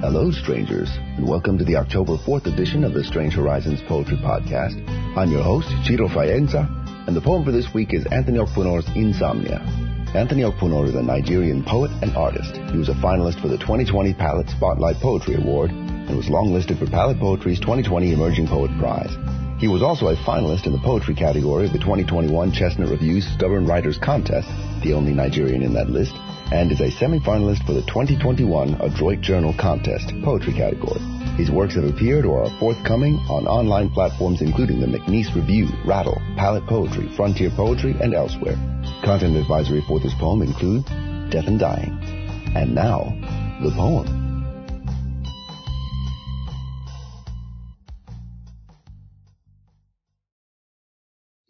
Hello, strangers, and welcome to the October 4th edition of the Strange Horizons Poetry Podcast. I'm your host, Ciro Faienza, and the poem for this week is Anthony Okpunor's Insomnia. Anthony Okpunor is a Nigerian poet and artist. He was a finalist for the 2020 Palette Spotlight Poetry Award and was longlisted for Palette Poetry's 2020 Emerging Poet Prize. He was also a finalist in the poetry category of the 2021 Chestnut Review's Stubborn Writers Contest, the only Nigerian in that list, and is a semi-finalist for the 2021 Adroit Journal Contest poetry category. His works have appeared or are forthcoming on online platforms including the McNeese Review, Rattle, Palette Poetry, Frontier Poetry, and elsewhere. Content advisory for this poem include Death and Dying. And now, the poem.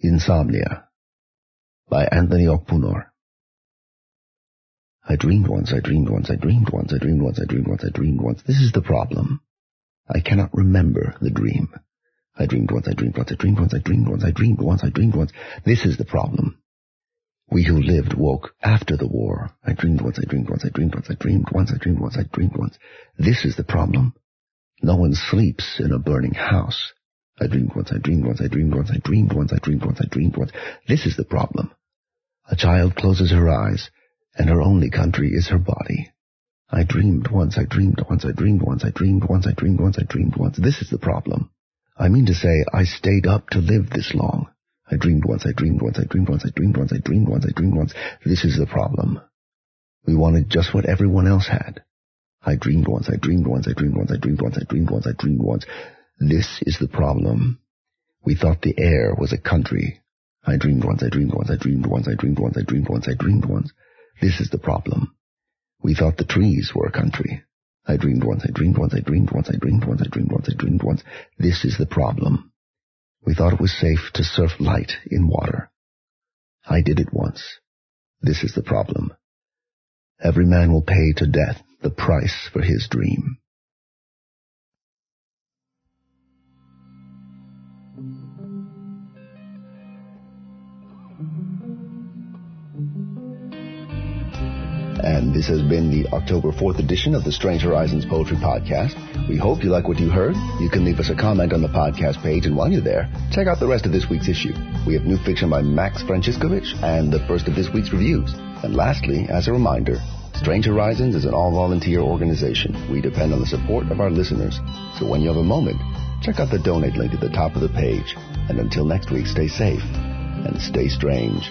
Insomnia by Anthony Okpunor. I dreamed once, I dreamed once, I dreamed once, I dreamed once, I dreamed once, I dreamed once. This is the problem. I cannot remember the dream. I dreamed once, I dreamed once, I dreamed once, I dreamed once, I dreamed once, I dreamed once. This is the problem. We who lived woke after the war. I dreamed once, I dreamed once, I dreamed once, I dreamed once, I dreamed once, I dreamed once. This is the problem. No one sleeps in a burning house. I dreamed once, I dreamed once, I dreamed once, I dreamed once, I dreamed once, I dreamed once. This is the problem. A child closes her eyes, and her only country is her body. I dreamed once, I dreamed once, I dreamed once, I dreamed once, I dreamed once, I dreamed once. This is the problem. I mean to say, I stayed up to live this long. I dreamed once, I dreamed once, I dreamed once, I dreamed once, I dreamed once, I dreamed once. This is the problem. We wanted just what everyone else had. I dreamed once, I dreamed once, I dreamed once, I dreamed once, I dreamed once, I dreamed once. This is the problem. We thought the air was a country. I dreamed once, I dreamed once, I dreamed once, I dreamed once, I dreamed once, I dreamed once. This is the problem. We thought the trees were a country. I dreamed once, I dreamed once, I dreamed once, I dreamed once, I dreamed once, I dreamed once. This is the problem. We thought it was safe to surf light in water. I did it once. This is the problem. Every man will pay to death the price for his dream. And this has been the October 4th edition of the Strange Horizons Poetry Podcast. We hope you like what you heard. You can leave us a comment on the podcast page, and while you're there, check out the rest of this week's issue. We have new fiction by Max Franciscovich and the first of this week's reviews. And lastly, as a reminder, Strange Horizons is an all-volunteer organization. We depend on the support of our listeners. So when you have a moment, check out the donate link at the top of the page. And until next week, stay safe and stay strange.